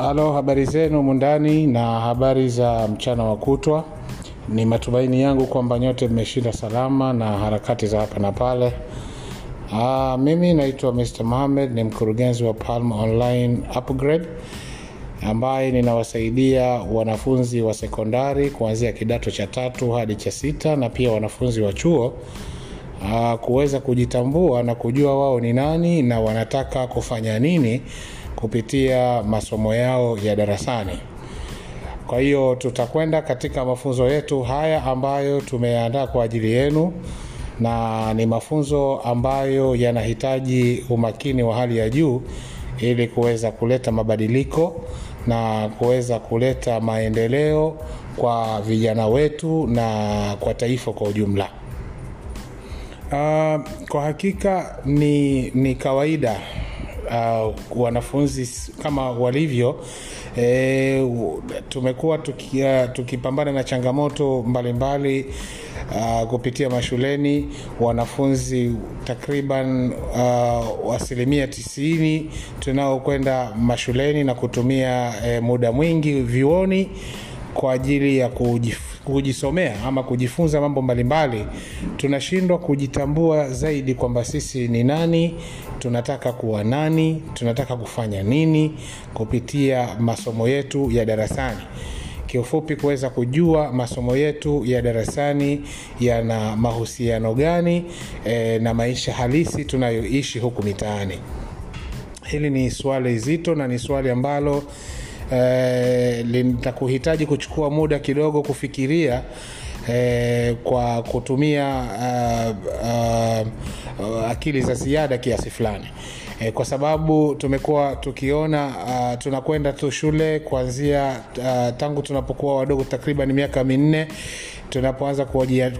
Halo, habari zenu mundani na habari za mchana wa kutwa. Ni matumaini yangu kwamba nyote mmeshinda salama na harakati za hapa na pale. Aa, mimi naitwa Mr. Mohamed, ni mkurugenzi wa Palm Online Upgrade ambaye ninawasaidia wanafunzi wa sekondari kuanzia kidato cha tatu hadi cha sita na pia wanafunzi wa chuo uh, kuweza kujitambua na kujua wao ni nani na wanataka kufanya nini kupitia masomo yao ya darasani. Kwa hiyo tutakwenda katika mafunzo yetu haya ambayo tumeandaa kwa ajili yenu, na ni mafunzo ambayo yanahitaji umakini wa hali ya juu ili kuweza kuleta mabadiliko na kuweza kuleta maendeleo kwa vijana wetu na kwa taifa kwa ujumla. Uh, kwa hakika ni, ni kawaida uh, wanafunzi kama walivyo e, tumekuwa uh, tukipambana na changamoto mbalimbali uh, kupitia mashuleni. Wanafunzi takriban uh, asilimia tisini tunaokwenda mashuleni na kutumia e, muda mwingi vyuoni kwa ajili ya kujif, kujisomea ama kujifunza mambo mbalimbali, tunashindwa kujitambua zaidi kwamba sisi ni nani, tunataka kuwa nani, tunataka kufanya nini kupitia masomo yetu ya darasani. Kiufupi, kuweza kujua masomo yetu ya darasani yana mahusiano gani e, na maisha halisi tunayoishi huku mitaani. Hili ni swali zito na ni swali ambalo eh, litakuhitaji kuchukua muda kidogo kufikiria eh, kwa kutumia uh, uh, akili za ziada kiasi fulani. Eh, kwa sababu tumekuwa tukiona tunakwenda tu shule kuanzia tangu tunapokuwa wadogo takriban miaka minne tunapoanza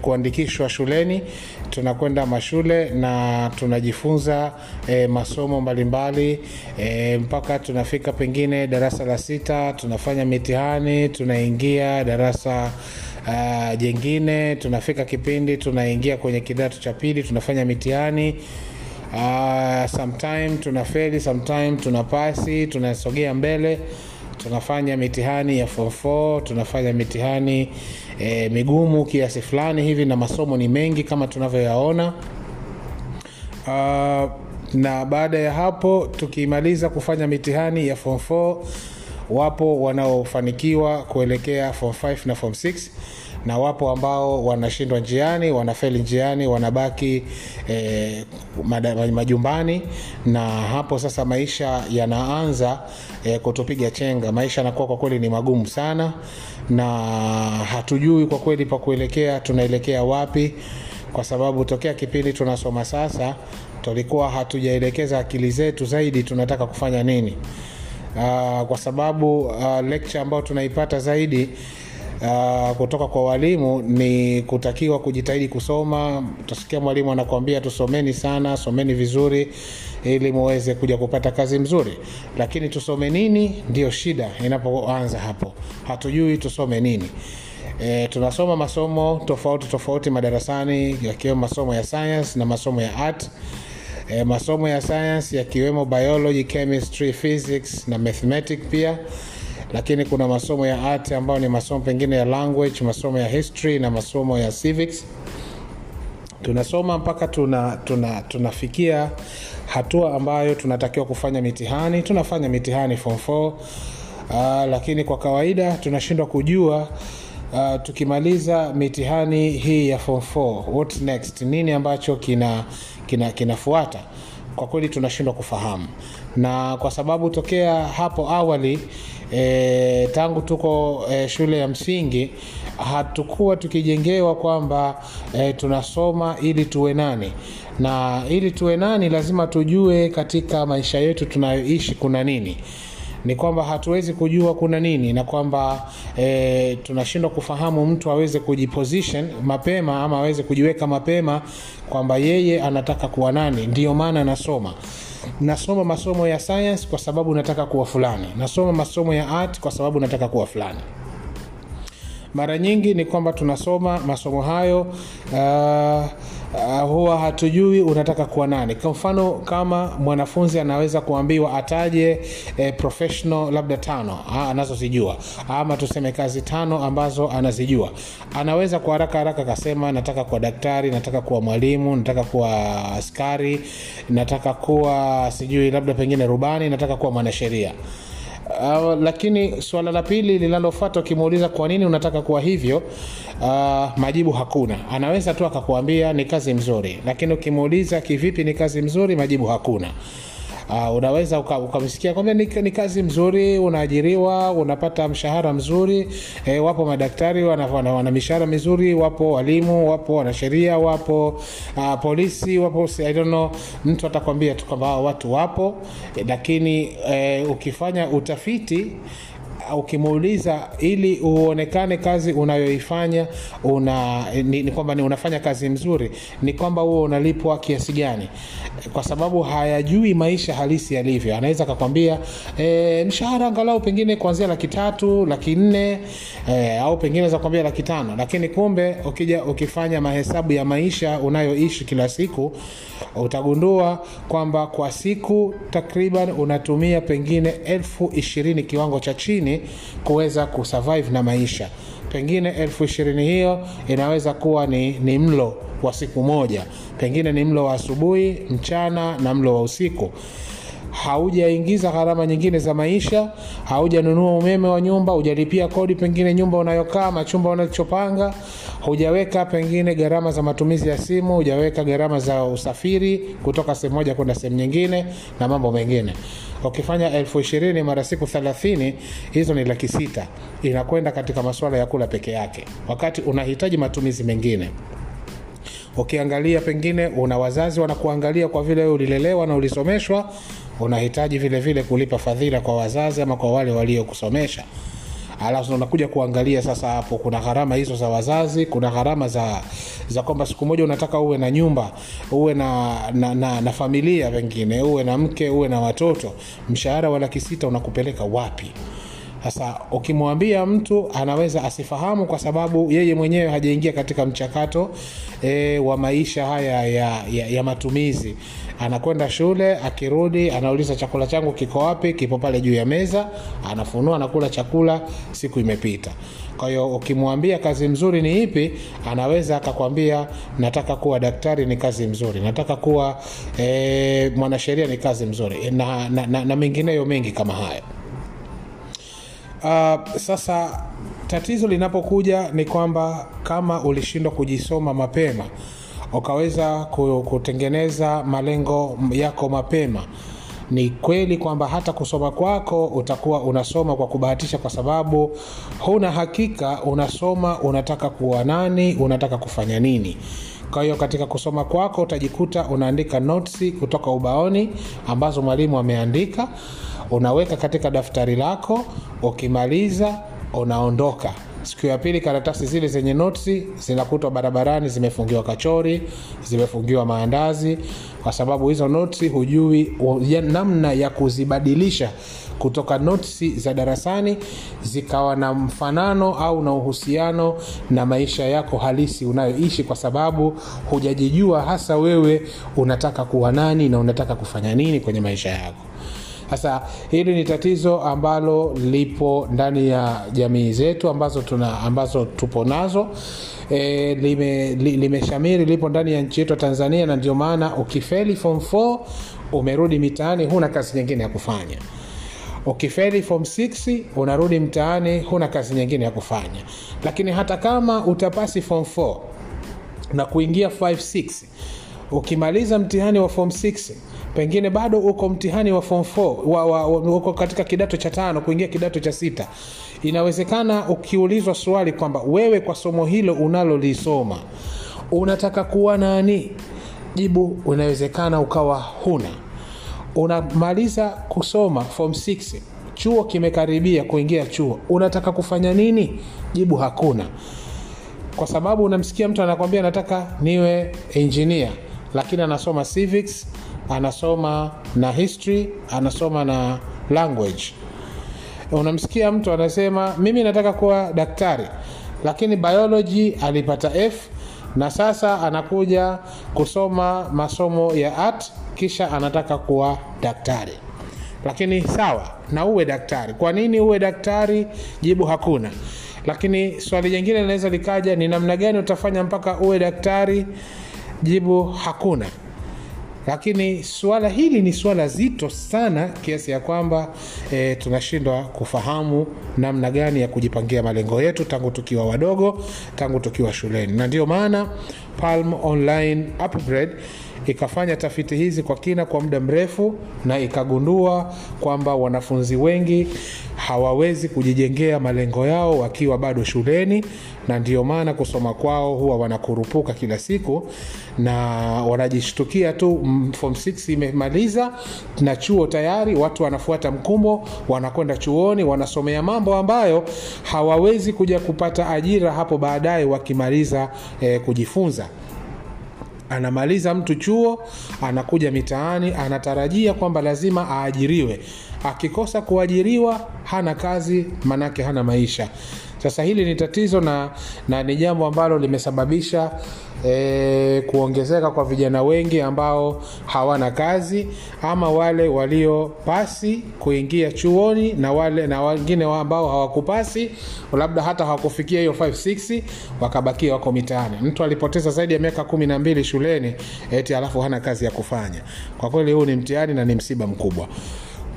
kuandikishwa shuleni tunakwenda mashule na tunajifunza e, masomo mbalimbali e, mpaka tunafika pengine darasa la sita tunafanya mitihani tunaingia darasa uh, jengine tunafika kipindi tunaingia kwenye kidato cha pili tunafanya mitihani uh, sometime tunafeli sometime tunapasi tunasogea mbele tunafanya mitihani ya form 4 tunafanya mitihani e, migumu kiasi fulani hivi na masomo ni mengi kama tunavyoyaona. Uh, na baada ya hapo tukimaliza kufanya mitihani ya form 4 wapo wanaofanikiwa kuelekea form 5 na form 6 na wapo ambao wanashindwa njiani wanafeli njiani wanabaki eh, majumbani na hapo sasa maisha yanaanza eh, kutupiga chenga. Maisha yanakuwa kwa kweli ni magumu sana na hatujui kwa kweli pa kuelekea tunaelekea wapi kwa sababu tokea kipindi tunasoma sasa tulikuwa hatujaelekeza akili zetu zaidi tunataka kufanya nini uh, kwa sababu uh, lecture ambayo tunaipata zaidi uh, kutoka kwa walimu ni kutakiwa kujitahidi kusoma. Utasikia mwalimu anakuambia tusomeni sana someni vizuri ili muweze kuja kupata kazi mzuri. Lakini tusome nini? Ndio shida inapoanza hapo. Hatujui tusome nini. E, tunasoma masomo tofauti tofauti madarasani yakiwemo masomo ya science na masomo ya art e, masomo ya science yakiwemo biology chemistry physics na mathematic pia. Lakini kuna masomo ya art ambayo ni masomo pengine ya language masomo ya history na masomo ya civics. Tunasoma mpaka tuna, tuna, tunafikia hatua ambayo tunatakiwa kufanya mitihani. Tunafanya mitihani form 4 uh, lakini kwa kawaida tunashindwa kujua uh, tukimaliza mitihani hii ya form 4 what next? Nini ambacho kina kina kinafuata? Kwa kweli tunashindwa kufahamu. Na kwa sababu tokea hapo awali e, tangu tuko e, shule ya msingi hatukuwa tukijengewa kwamba e, tunasoma ili tuwe nani. Na ili tuwe nani lazima tujue katika maisha yetu tunayoishi kuna nini ni kwamba hatuwezi kujua kuna nini na kwamba e, tunashindwa kufahamu mtu aweze kujiposition mapema ama aweze kujiweka mapema kwamba yeye anataka kuwa nani. Ndiyo maana nasoma. Nasoma masomo ya science kwa sababu nataka kuwa fulani. Nasoma masomo ya art kwa sababu nataka kuwa fulani. Mara nyingi ni kwamba tunasoma masomo hayo uh, uh, huwa hatujui unataka kuwa nani. Kwa mfano kama mwanafunzi anaweza kuambiwa ataje eh, professional labda tano ah, anazozijua. Ama tuseme kazi tano ambazo anazijua. Anaweza kwa haraka haraka akasema nataka kuwa daktari nataka kuwa mwalimu nataka kuwa askari nataka kuwa sijui labda pengine rubani nataka kuwa mwanasheria Uh, lakini suala la pili linalofata ukimuuliza kwa nini unataka kuwa hivyo uh, majibu hakuna. Anaweza tu akakuambia ni kazi mzuri lakini ukimuuliza kivipi ni kazi mzuri majibu hakuna Uh, unaweza ukamsikia uka ni, ni kazi mzuri unaajiriwa unapata mshahara mzuri e, wapo madaktari wana, wana, wana mishahara mizuri wapo walimu wapo wanasheria wapo uh, polisi wapo I don't know mtu atakwambia tu kwamba watu wapo e, lakini e, ukifanya utafiti ukimuuliza ili uonekane kazi unayoifanya una ni, ni kwamba ni unafanya kazi mzuri ni kwamba huo unalipwa kiasi gani. Kwa sababu hayajui maisha halisi yalivyo. Anaweza akakwambia e, mshahara angalau pengine kuanzia laki tatu e, au pengine za kwambia laki lakini kumbe ukija ukifanya mahesabu ya maisha unayoishi kila siku utagundua kwamba kwa siku takriban unatumia pengine elfu ishirini kiwango cha chini kuweza kusurvive na maisha. Pengine elfu ishirini hiyo inaweza kuwa ni, ni mlo wa siku moja. Pengine ni mlo wa asubuhi mchana na mlo wa usiku. Haujaingiza gharama nyingine za maisha haujanunua umeme wa nyumba hujalipia kodi pengine nyumba unayokaa machumba unachopanga hujaweka pengine gharama za matumizi ya simu hujaweka gharama za usafiri kutoka sehemu moja kwenda sehemu nyingine na mambo mengine ukifanya elfu ishirini mara siku thelathini hizo ni laki sita. Inakwenda katika masuala ya kula peke yake. Wakati unahitaji matumizi mengine. Ukiangalia pengine una wazazi wanakuangalia kwa vile ulilelewa na ulisomeshwa unahitaji vile vile kulipa fadhila kwa wazazi ama kwa wale waliokusomesha alafu unakuja kuangalia sasa hapo kuna gharama hizo za wazazi kuna gharama za za kwamba siku moja unataka uwe na nyumba uwe na, na, na, na familia pengine uwe na mke uwe na watoto mshahara wa laki sita unakupeleka wapi? Sasa ukimwambia mtu anaweza asifahamu kwa sababu yeye mwenyewe hajaingia katika mchakato e, wa maisha haya ya, ya, ya matumizi anakwenda shule akirudi anauliza chakula changu kiko wapi kipo pale juu ya meza anafunua anakula chakula siku imepita. Kwa hiyo ukimwambia kazi mzuri ni ipi anaweza akakwambia nataka kuwa daktari ni kazi mzuri nataka kuwa e, mwanasheria ni kazi mzuri na, na, na, na mengineyo mengi kama hayo. Uh, sasa tatizo linapokuja ni kwamba kama ulishindwa kujisoma mapema ukaweza kutengeneza malengo yako mapema. Ni kweli kwamba hata kusoma kwako utakuwa unasoma kwa kubahatisha kwa sababu huna hakika unasoma unataka kuwa nani unataka kufanya nini. Kwa hiyo katika kusoma kwako utajikuta unaandika notsi kutoka ubaoni ambazo mwalimu ameandika. Unaweka katika daftari lako ukimaliza unaondoka siku ya pili karatasi zile zenye notsi zinakutwa barabarani zimefungiwa kachori zimefungiwa maandazi. Kwa sababu hizo notsi hujui namna ya kuzibadilisha kutoka notsi za darasani zikawa na mfanano au na uhusiano na maisha yako halisi unayoishi kwa sababu hujajijua hasa wewe unataka kuwa nani na unataka kufanya nini kwenye maisha yako sasa hili ni tatizo ambalo lipo ndani ya jamii zetu ambazo tuna ambazo tupo nazo. E, limeshamiri lipo ndani ya nchi yetu ya tanzania na ndio maana ukifeli form 4 umerudi mitaani huna kazi nyingine ya kufanya. Ukifeli form 6 unarudi mtaani huna kazi nyingine ya kufanya. Lakini hata kama utapasi form 4 na kuingia 56 ukimaliza mtihani wa form 6 pengine bado uko mtihani wa form 4 wa, wa, wa, uko katika kidato cha tano kuingia kidato cha sita. Inawezekana ukiulizwa swali kwamba wewe kwa somo hilo unalolisoma unataka kuwa nani? Jibu unawezekana ukawa huna. Unamaliza kusoma form 6 chuo kimekaribia kuingia chuo. Unataka kufanya nini? Jibu hakuna. Kwa sababu unamsikia mtu anakwambia nataka niwe engineer lakini anasoma civics anasoma na history anasoma na language. Unamsikia mtu anasema mimi nataka kuwa daktari lakini biology alipata f na sasa anakuja kusoma masomo ya art kisha anataka kuwa daktari. Lakini sawa na uwe daktari. Kwa nini uwe daktari? Jibu hakuna. Lakini swali jingine linaweza likaja ni namna gani utafanya mpaka uwe daktari jibu hakuna. Lakini suala hili ni suala zito sana kiasi ya kwamba e, tunashindwa kufahamu namna gani ya kujipangia malengo yetu tangu tukiwa wadogo tangu tukiwa shuleni. Na ndio maana palm online upgrade ikafanya tafiti hizi kwa kina kwa muda mrefu na ikagundua kwamba wanafunzi wengi hawawezi kujijengea malengo yao wakiwa bado shuleni na ndio maana kusoma kwao huwa wanakurupuka kila siku na wanajishtukia tu mm, form 6 imemaliza na chuo tayari watu wanafuata mkumbo wanakwenda chuoni wanasomea mambo ambayo hawawezi kuja kupata ajira hapo baadaye wakimaliza eh, kujifunza anamaliza mtu chuo anakuja mitaani anatarajia kwamba lazima aajiriwe. Akikosa kuajiriwa hana kazi manake hana maisha. Sasa hili ni tatizo na, na ni jambo ambalo limesababisha e, kuongezeka kwa vijana wengi ambao hawana kazi ama wale waliopasi kuingia chuoni na wale na wengine ambao hawakupasi labda hata hawakufikia hiyo 56 wakabakia wako mitaani. Mtu alipoteza zaidi ya miaka kumi na mbili shuleni eti alafu hana kazi ya kufanya. Kwa kweli huu ni mtihani na ni msiba mkubwa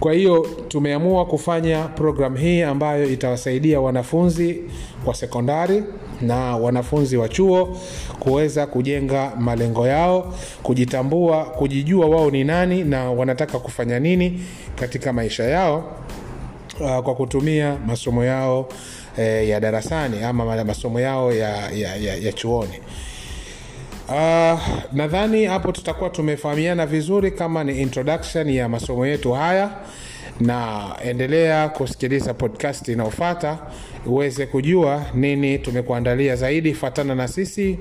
kwa hiyo tumeamua kufanya programu hii ambayo itawasaidia wanafunzi wa sekondari na wanafunzi wa chuo kuweza kujenga malengo yao kujitambua kujijua wao ni nani na wanataka kufanya nini katika maisha yao uh, kwa kutumia masomo yao eh, ya darasani ama masomo yao ya, ya, ya, ya chuoni Uh, nadhani hapo tutakuwa tumefahamiana vizuri kama ni introduction ya masomo yetu haya. Na endelea kusikiliza podcast inayofata uweze kujua nini tumekuandalia zaidi. Fatana na sisi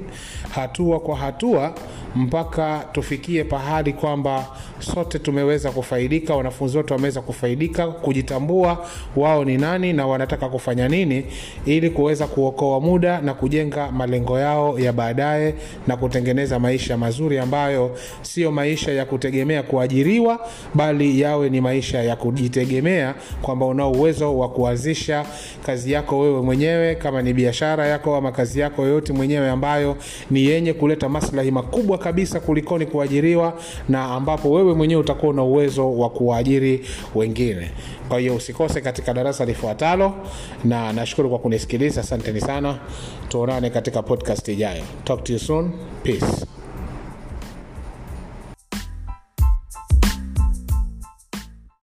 hatua kwa hatua mpaka tufikie pahali kwamba sote tumeweza kufaidika wanafunzi wote wameweza kufaidika. Kujitambua wao ni nani na wanataka kufanya nini ili kuweza kuokoa muda na kujenga malengo yao ya baadaye na kutengeneza maisha mazuri ambayo sio maisha ya kutegemea kuajiriwa bali yawe ni maisha ya kujitegemea kwamba unao uwezo wa kuanzisha kazi yako wewe mwenyewe kama ni biashara yako ama kazi yako yoyote mwenyewe ambayo ni yenye kuleta maslahi makubwa kabisa kulikoni kuajiriwa na ambapo wewe mwenyewe utakuwa na uwezo wa kuwaajiri wengine. Kwa hiyo usikose katika darasa lifuatalo na nashukuru kwa kunisikiliza. Asanteni sana. Tuonane katika podcast ijayo. Talk to you soon. Peace